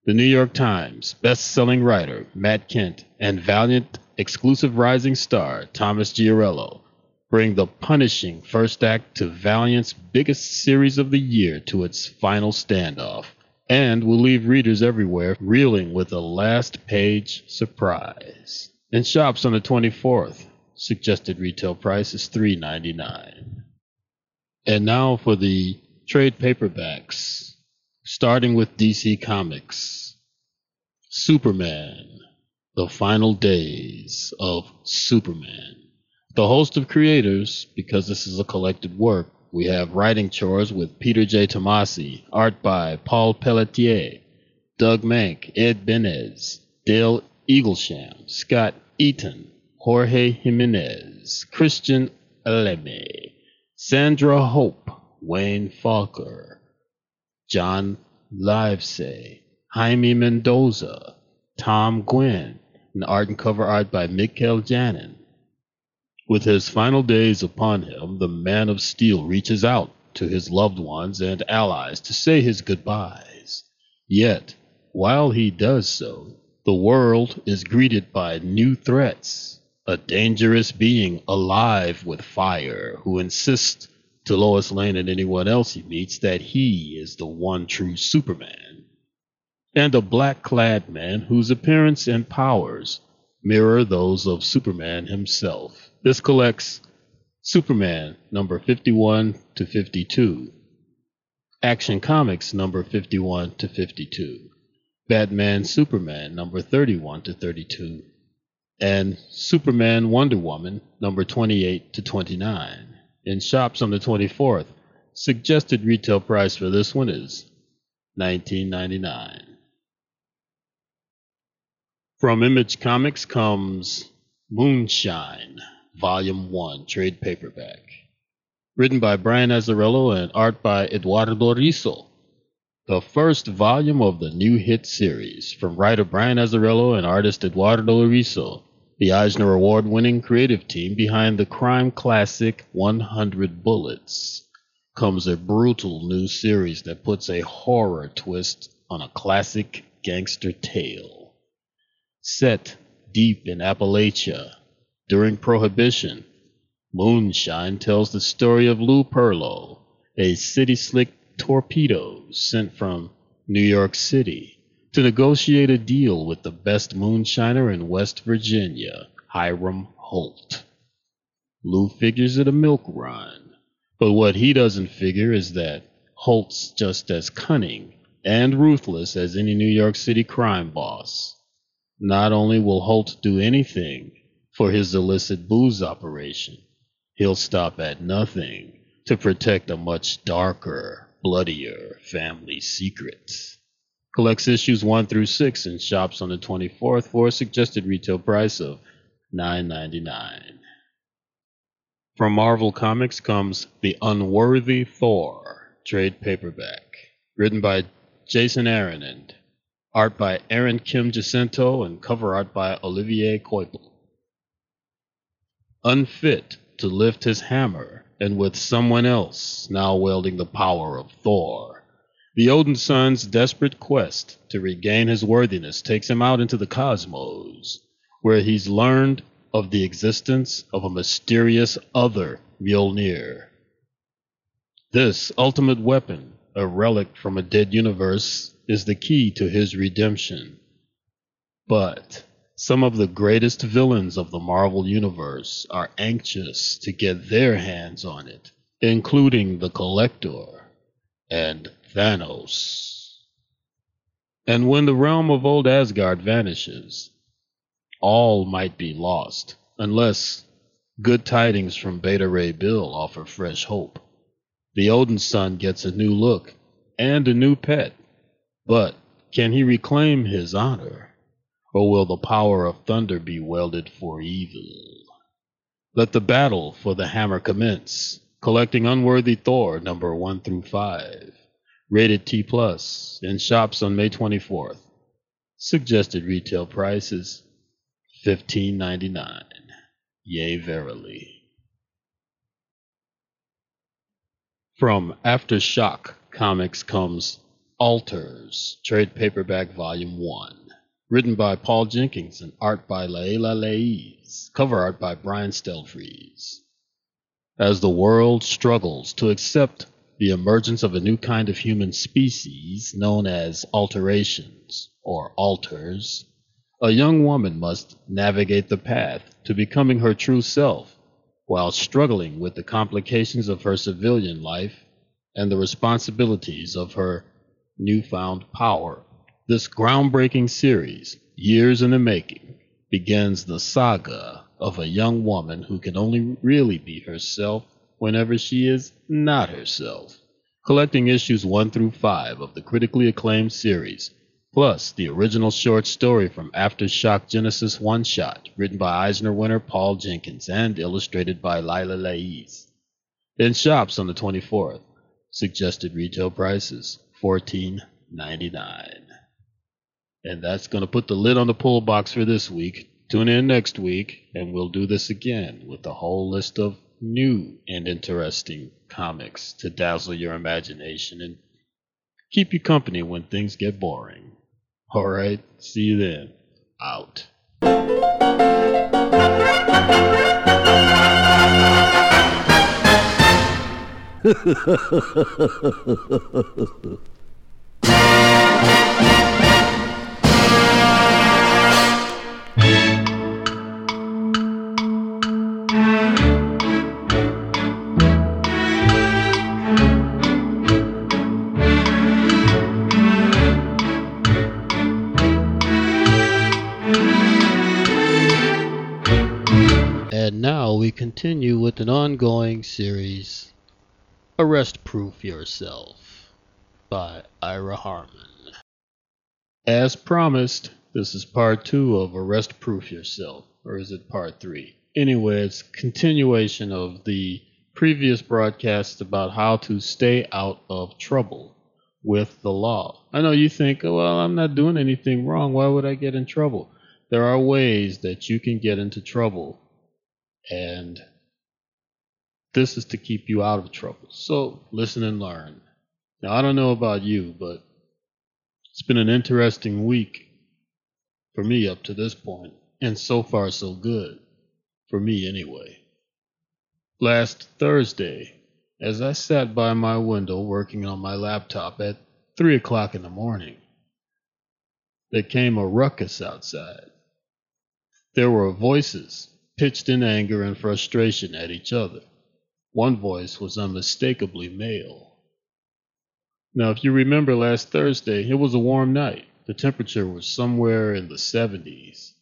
The New York Times best-selling writer Matt Kindt and Valiant exclusive rising star Thomas Giorello bring the punishing first act to Valiant's biggest series of the year to its final standoff, and will leave readers everywhere reeling with a last page surprise. In shops on the 24th, suggested retail price is $3.99. And now for the trade paperbacks, starting with DC Comics. Superman, The Final Days of Superman. The host of creators, because this is a collected work, we have writing chores with Peter J. Tomasi, art by Paul Pelletier, Doug Mahnke, Ed Benes, Dale Eaglesham, Scott Eaton, Jorge Jimenez, Christian Alamy, Sandra Hope, Wayne Faucher, John Livesay, Jaime Mendoza, Tom Nguyen, and art and cover art by Mikhail Janin. With his final days upon him, the Man of Steel reaches out to his loved ones and allies to say his goodbyes. Yet, while he does so, the world is greeted by new threats. A dangerous being alive with fire who insists to Lois Lane and anyone else he meets that he is the one true Superman. And a black clad man whose appearance and powers mirror those of Superman himself. This collects Superman number 51 to 52, Action Comics number 51 to 52, Batman Superman number 31 to 32, and Superman Wonder Woman number 28 to 29 in shops on the 24th. Suggested retail price for this one is $19.99. From Image Comics comes Moonshine, Volume 1, trade paperback. Written by Brian Azzarello and art by Eduardo Risso. The first volume of the new hit series from writer Brian Azzarello and artist Eduardo Risso, the Eisner Award winning creative team behind the crime classic 100 Bullets, comes a brutal new series that puts a horror twist on a classic gangster tale. Set deep in Appalachia during Prohibition, Moonshine tells the story of Lou Pirlo, a city slick torpedo sent from New York City to negotiate a deal with the best moonshiner in West Virginia, Hiram Holt. Lou figures it a milk run, but what he doesn't figure is that Holt's just as cunning and ruthless as any New York City crime boss. Not only will Holt do anything for his illicit booze operation, he'll stop at nothing to protect a much darker, bloodier family secret. Collects issues 1 through 6 in shops on the 24th for a suggested retail price of $9.99. From Marvel Comics comes The Unworthy Thor, trade paperback, written by Jason Aaron and art by Aaron Kim Jacinto and cover art by Olivier Coipel. Unfit to lift his hammer, and with someone else now wielding the power of Thor, the Odinson's desperate quest to regain his worthiness takes him out into the cosmos, where he's learned of the existence of a mysterious other Mjolnir. This ultimate weapon, a relic from a dead universe, is the key to his redemption. But some of the greatest villains of the Marvel Universe are anxious to get their hands on it, including the Collector and Thanos. And when the realm of old Asgard vanishes, all might be lost, unless good tidings from Beta Ray Bill offer fresh hope. The Odinson gets a new look and a new pet, but can he reclaim his honor? Or will the power of thunder be welded for evil? Let the battle for the hammer commence. Collecting Unworthy Thor number 1 through 5. Rated T plus in shops on May 24th. Suggested retail price is $15.99. Yea, verily. From Aftershock Comics comes Alters, trade paperback volume 1. Written by Paul Jenkins and art by Leila Leiz. Cover art by Brian Stelfreeze. As the world struggles to accept the emergence of a new kind of human species known as alterations or alters, a young woman must navigate the path to becoming her true self while struggling with the complications of her civilian life and the responsibilities of her newfound power. This groundbreaking series, years in the making, begins the saga of a young woman who can only really be herself whenever she is not herself. Collecting issues 1 through 5 of the critically acclaimed series, plus the original short story from Aftershock Genesis One Shot, written by Eisner winner Paul Jenkins and illustrated by Leila Leiz. In shops on the 24th. Suggested retail prices $14.99. And that's going to put the lid on the pull box for this week. Tune in next week, and we'll do this again with a whole list of new and interesting comics to dazzle your imagination and keep you company when things get boring. All right, see you then. Out. And now we continue with an ongoing series, Arrest Proof Yourself by Ira Harmon. As promised, this is part two of Arrest Proof Yourself, or is it part three? Anyway, it's continuation of the previous broadcast about how to stay out of trouble with the law. I know you think, oh, well, I'm not doing anything wrong. Why would I get in trouble? There are ways that you can get into trouble and this is to keep you out of trouble. So listen and learn. Now, I don't know about you, but it's been an interesting week for me up to this point, and so far, so good. For me, anyway. Last Thursday, as I sat by my window working on my laptop at 3 o'clock in the morning, there came a ruckus outside. There were voices pitched in anger and frustration at each other. One voice was unmistakably male. Now, if you remember last Thursday, it was a warm night. The temperature was somewhere in the 70s.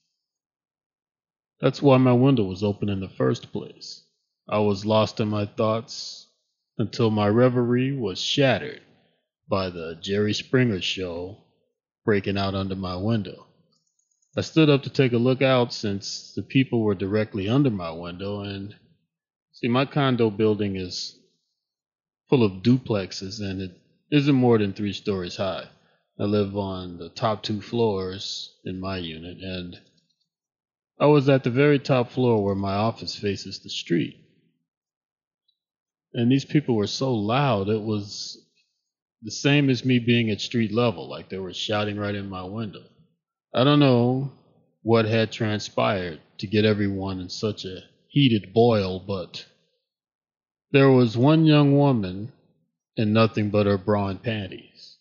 That's why my window was open in the first place. I was lost in my thoughts until my reverie was shattered by the Jerry Springer show breaking out under my window. I stood up to take a look out since the people were directly under my window and see my condo building is full of duplexes and it isn't more than three stories high. I live on the top two floors in my unit and I was at the very top floor where my office faces the street. And these people were so loud it was the same as me being at street level, like they were shouting right in my window. I don't know what had transpired to get everyone in such a heated boil, but there was one young woman in nothing but her bra and panties.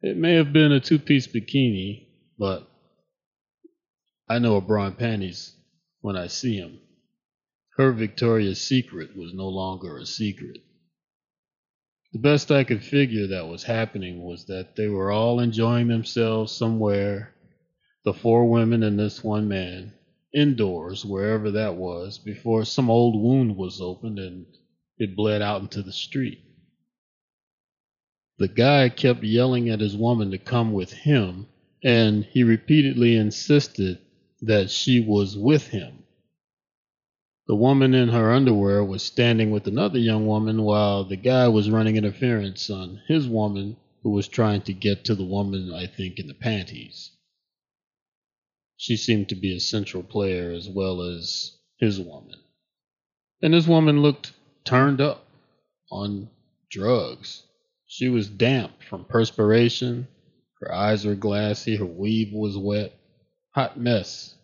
It may have been a two piece bikini, but I know a bra and panties when I see 'em. Her Victoria's Secret was no longer a secret. The best I could figure that was happening was that they were all enjoying themselves somewhere the four women and this one man, indoors, wherever that was, before some old wound was opened and it bled out into the street. The guy kept yelling at his woman to come with him, and he repeatedly insisted that she was with him. The woman in her underwear was standing with another young woman while the guy was running interference on his woman, who was trying to get to the woman, I think, in the panties she seemed to be a central player as well as his woman. And his woman looked turned up on drugs. She was damp from perspiration. Her eyes were glassy. Her weave was wet. Hot mess.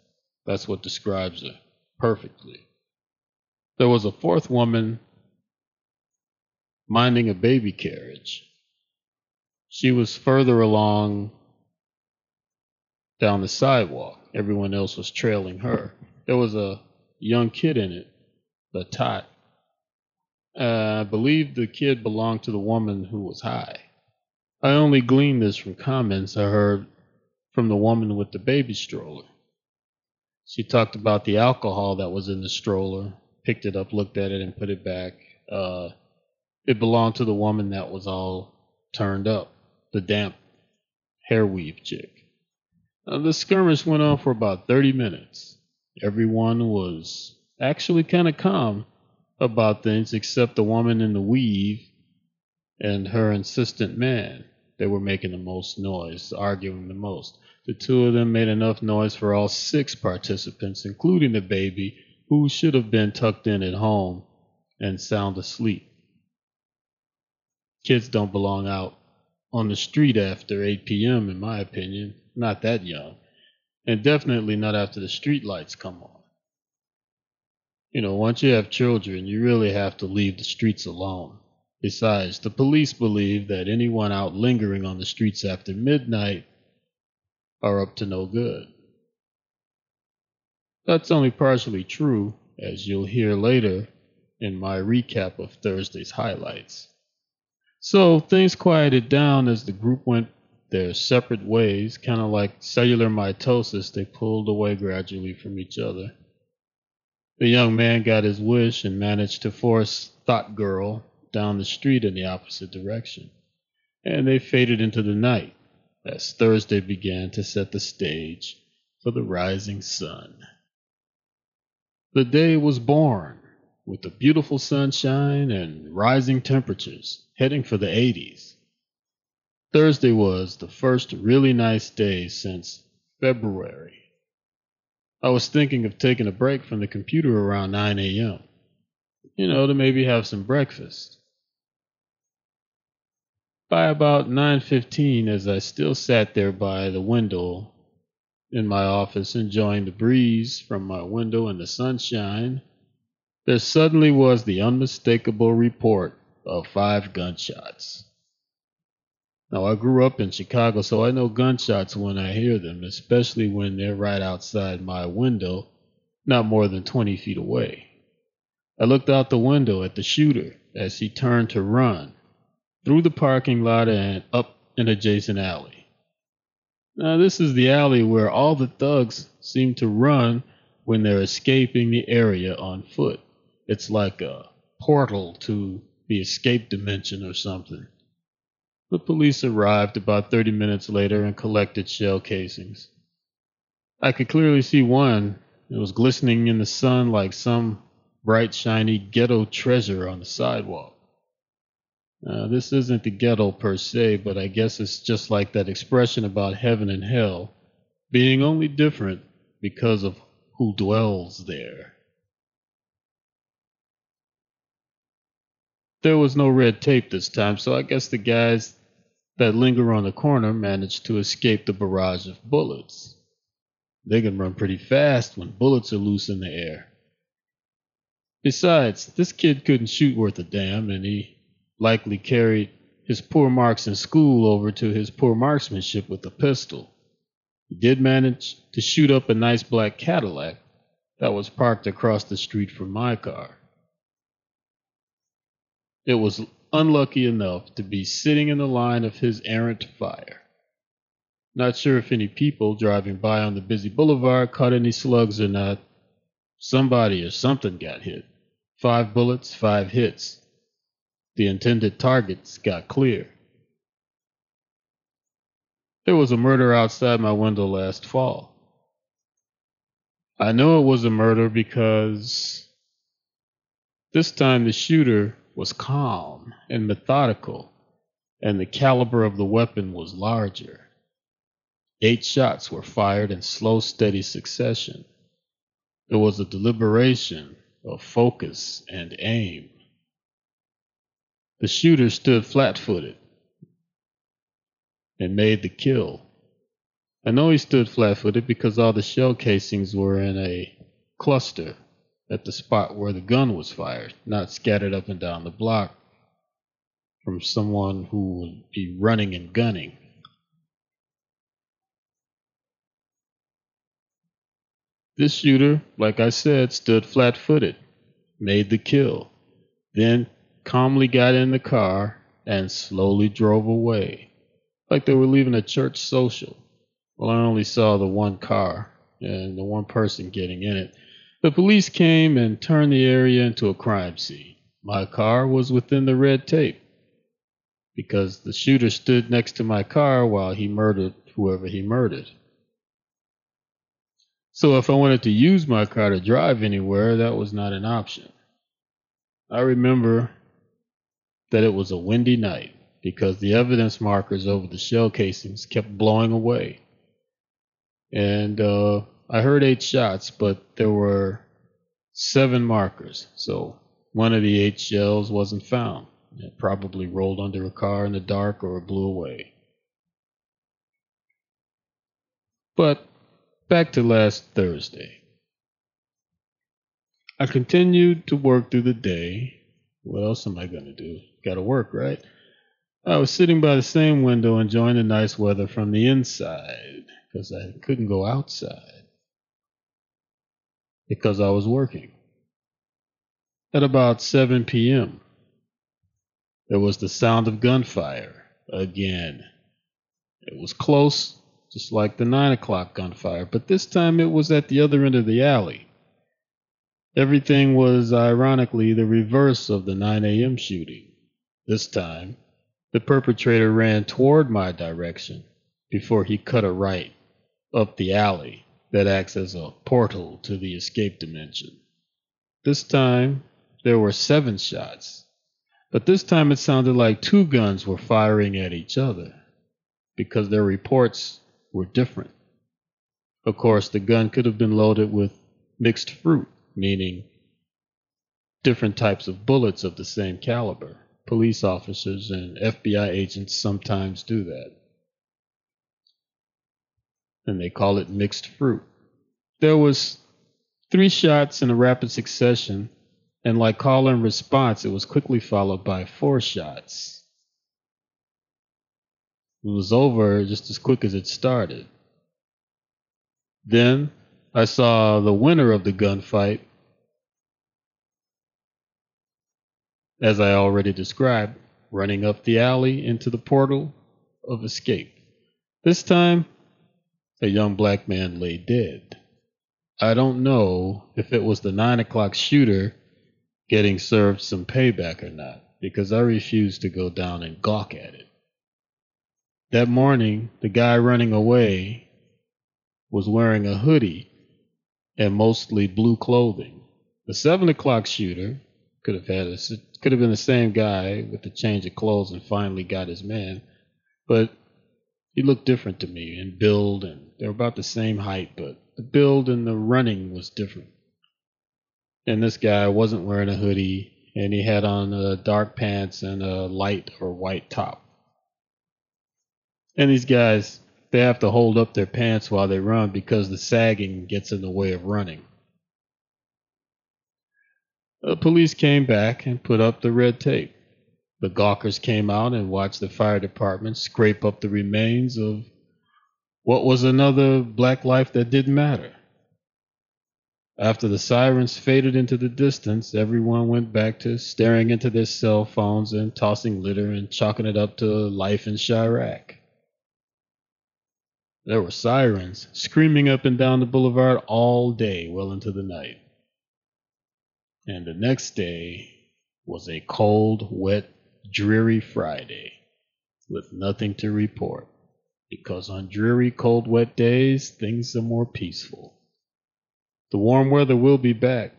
That's what describes her perfectly. There was a fourth woman minding a baby carriage. She was further along down the sidewalk. Everyone else was trailing her. There was a young kid in it the tot. Uh, I believe the kid belonged to the woman who was high. I only gleaned this from comments I heard from the woman with the baby stroller. She talked about the alcohol that was in the stroller, picked it up, looked at it, and put it back. Uh, it belonged to the woman that was all turned up, the damp hair weave chick. Now, the skirmish went on for about 30 minutes. Everyone was actually kind of calm about things except the woman in the weave and her insistent man. They were making the most noise, arguing the most. The two of them made enough noise for all six participants, including the baby, who should have been tucked in at home and sound asleep. Kids don't belong out on the street after 8 p.m., in my opinion. Not that young. And definitely not after the street lights come on. You know, once you have children, you really have to leave the streets alone. Besides, the police believe that anyone out lingering on the streets after midnight are up to no good. That's only partially true, as you'll hear later in my recap of Thursday's highlights. So things quieted down as the group went their separate ways, kind of like cellular mitosis, they pulled away gradually from each other. The young man got his wish and managed to force Thought Girl down the street in the opposite direction, and they faded into the night as Thursday began to set the stage for the rising sun. The day was born with the beautiful sunshine and rising temperatures heading for the 80s. Thursday was the first really nice day since February. I was thinking of taking a break from the computer around 9 a.m. You know, to maybe have some breakfast. By about 9:15 as I still sat there by the window in my office enjoying the breeze from my window and the sunshine, there suddenly was the unmistakable report of five gunshots. Now, I grew up in Chicago, so I know gunshots when I hear them, especially when they're right outside my window, not more than 20 feet away. I looked out the window at the shooter as he turned to run through the parking lot and up an adjacent alley. Now, this is the alley where all the thugs seem to run when they're escaping the area on foot. It's like a portal to the escape dimension or something. The police arrived about 30 minutes later and collected shell casings. I could clearly see one. It was glistening in the sun like some bright, shiny ghetto treasure on the sidewalk. Uh, this isn't the ghetto per se, but I guess it's just like that expression about heaven and hell being only different because of who dwells there. There was no red tape this time, so I guess the guys that linger on the corner manage to escape the barrage of bullets. They can run pretty fast when bullets are loose in the air. Besides, this kid couldn't shoot worth a damn, and he likely carried his poor marks in school over to his poor marksmanship with a pistol. He did manage to shoot up a nice black Cadillac that was parked across the street from my car. It was unlucky enough to be sitting in the line of his errant fire. Not sure if any people driving by on the busy boulevard caught any slugs or not. Somebody or something got hit. Five bullets, five hits. The intended targets got clear. There was a murder outside my window last fall. I know it was a murder because this time the shooter was calm and methodical, and the caliber of the weapon was larger. Eight shots were fired in slow, steady succession. There was a deliberation of focus and aim. The shooter stood flat footed and made the kill. I know he stood flat footed because all the shell casings were in a cluster at the spot where the gun was fired, not scattered up and down the block from someone who would be running and gunning. This shooter, like I said, stood flat footed, made the kill, then calmly got in the car and slowly drove away, like they were leaving a church social. Well, I only saw the one car and the one person getting in it. The police came and turned the area into a crime scene. My car was within the red tape because the shooter stood next to my car while he murdered whoever he murdered. So if I wanted to use my car to drive anywhere, that was not an option. I remember that it was a windy night because the evidence markers over the shell casings kept blowing away. And uh, I heard eight shots, but there were seven markers. So one of the eight shells wasn't found. It probably rolled under a car in the dark or blew away. But back to last Thursday. I continued to work through the day. What else am I going to do? Got to work, right? I was sitting by the same window enjoying the nice weather from the inside because I couldn't go outside because I was working. At about 7 p.m., there was the sound of gunfire again. It was close, just like the 9 o'clock gunfire, but this time it was at the other end of the alley. Everything was ironically the reverse of the 9 a.m. shooting. This time, the perpetrator ran toward my direction before he cut a right up the alley that acts as a portal to the escape dimension. This time, there were seven shots, but this time it sounded like two guns were firing at each other because their reports were different. Of course, the gun could have been loaded with mixed fruit, meaning different types of bullets of the same caliber. Police officers and FBI agents sometimes do that. And they call it mixed fruit. There was three shots in a rapid succession, and like call and response, it was quickly followed by four shots. It was over just as quick as it started. Then I saw the winner of the gunfight, as I already described, running up the alley into the portal of escape. This time, a young black man lay dead. I don't know if it was the nine o'clock shooter getting served some payback or not, because I refused to go down and gawk at it. That morning, the guy running away was wearing a hoodie and mostly blue clothing. The seven o'clock shooter could have had a, could have been the same guy with a change of clothes and finally got his man, but he looked different to me in build and they were about the same height, but the build and the running was different. And this guy wasn't wearing a hoodie and he had on uh, dark pants and a light or white top. And these guys, they have to hold up their pants while they run because the sagging gets in the way of running. The police came back and put up the red tape. The gawkers came out and watched the fire department scrape up the remains of what was another black life that didn't matter. After the sirens faded into the distance, everyone went back to staring into their cell phones and tossing litter and chalking it up to life in Chiraq. There were sirens screaming up and down the boulevard all day, well into the night. And the next day was a cold, wet, dreary Friday with nothing to report because on dreary, cold, wet days, things are more peaceful. The warm weather will be back,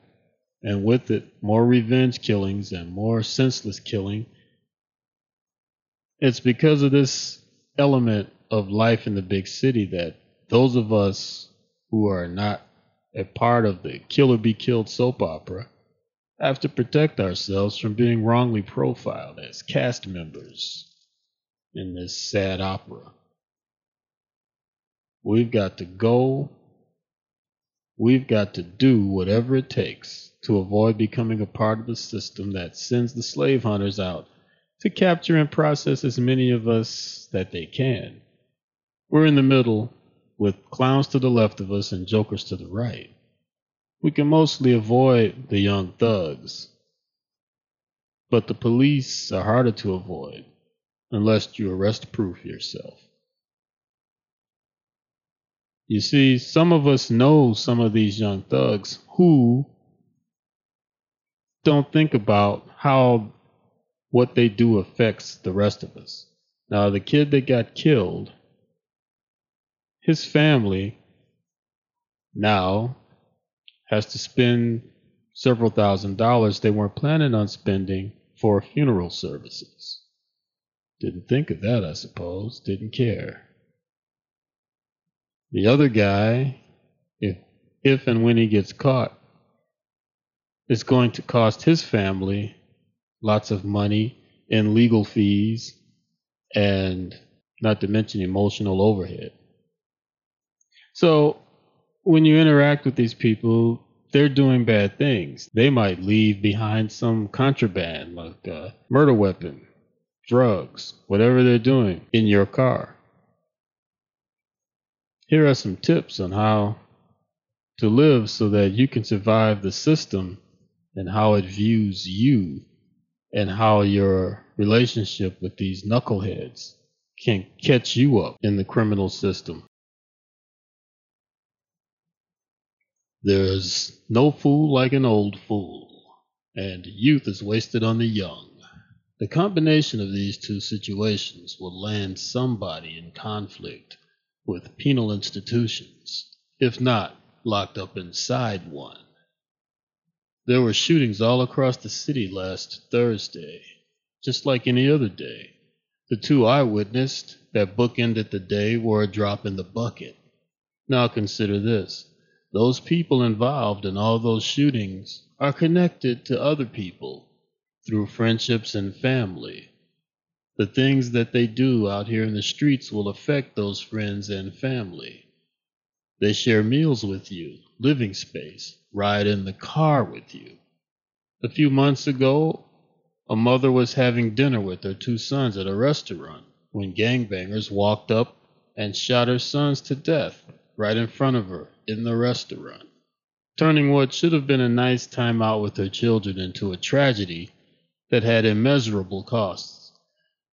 and with it, more revenge killings and more senseless killing. It's because of this element of life in the big city that those of us who are not a part of the kill or be killed soap opera have to protect ourselves from being wrongly profiled as cast members in this sad opera. We've got to go. We've got to do whatever it takes to avoid becoming a part of the system that sends the slave hunters out to capture and process as many of us that they can. We're in the middle with clowns to the left of us and jokers to the right. We can mostly avoid the young thugs. But the police are harder to avoid unless you arrest proof yourself. You see, some of us know some of these young thugs who don't think about how what they do affects the rest of us. Now, the kid that got killed, his family now has to spend several thousand dollars they weren't planning on spending for funeral services. Didn't think of that, I suppose. Didn't care. The other guy, if, if and when he gets caught, is going to cost his family lots of money in legal fees and not to mention emotional overhead. So when you interact with these people, they're doing bad things. They might leave behind some contraband like a murder weapon, drugs, whatever they're doing in your car. Here are some tips on how to live so that you can survive the system and how it views you and how your relationship with these knuckleheads can catch you up in the criminal system. There's no fool like an old fool, and youth is wasted on the young. The combination of these two situations will land somebody in conflict with penal institutions, if not locked up inside one. There were shootings all across the city last Thursday, just like any other day. The two I witnessed that bookended the day were a drop in the bucket. Now consider this. Those people involved in all those shootings are connected to other people through friendships and family. The things that they do out here in the streets will affect those friends and family. They share meals with you, living space, ride in the car with you. A few months ago, a mother was having dinner with her two sons at a restaurant when gangbangers walked up and shot her sons to death right in front of her in the restaurant, turning what should have been a nice time out with her children into a tragedy that had immeasurable costs.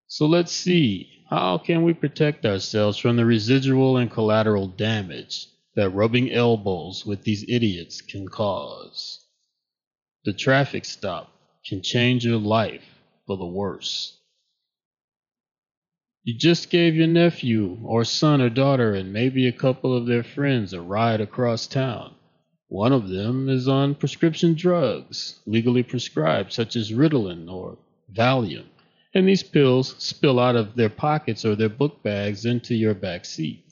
So let's see, how can we protect ourselves from the residual and collateral damage that rubbing elbows with these idiots can cause? The traffic stop can change your life for the worse. You just gave your nephew or son or daughter and maybe a couple of their friends a ride across town. One of them is on prescription drugs, legally prescribed, such as Ritalin or Valium, and these pills spill out of their pockets or their book bags into your back seat.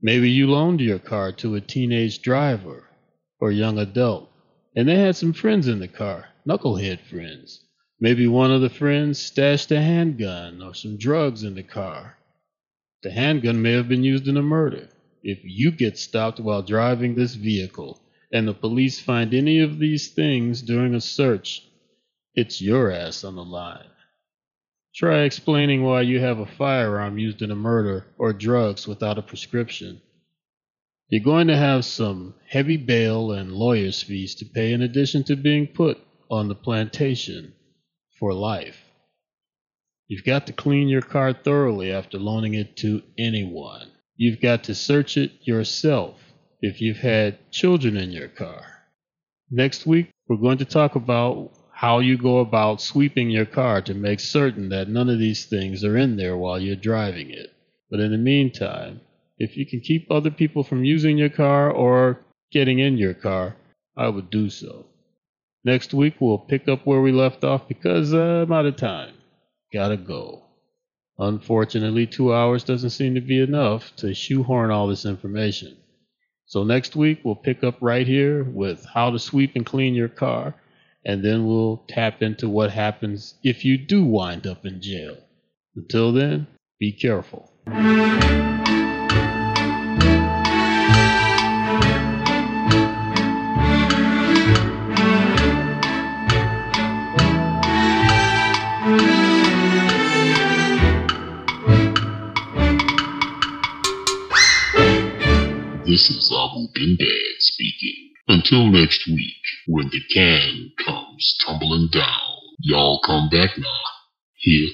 Maybe you loaned your car to a teenage driver or young adult, and they had some friends in the car, knucklehead friends. Maybe one of the friends stashed a handgun or some drugs in the car. The handgun may have been used in a murder. If you get stopped while driving this vehicle and the police find any of these things during a search, it's your ass on the line. Try explaining why you have a firearm used in a murder or drugs without a prescription. You're going to have some heavy bail and lawyer's fees to pay in addition to being put on the plantation for life. You've got to clean your car thoroughly after loaning it to anyone. You've got to search it yourself if you've had children in your car. Next week, we're going to talk about how you go about sweeping your car to make certain that none of these things are in there while you're driving it. But in the meantime, if you can keep other people from using your car or getting in your car, I would do so. Next week, we'll pick up where we left off because uh, I'm out of time. Gotta go. Unfortunately, two hours doesn't seem to be enough to shoehorn all this information. So next week, we'll pick up right here with how to sweep and clean your car, and then we'll tap into what happens if you do wind up in jail. Until then, be careful. Until next week, when the can comes tumbling down, y'all come back now. Here.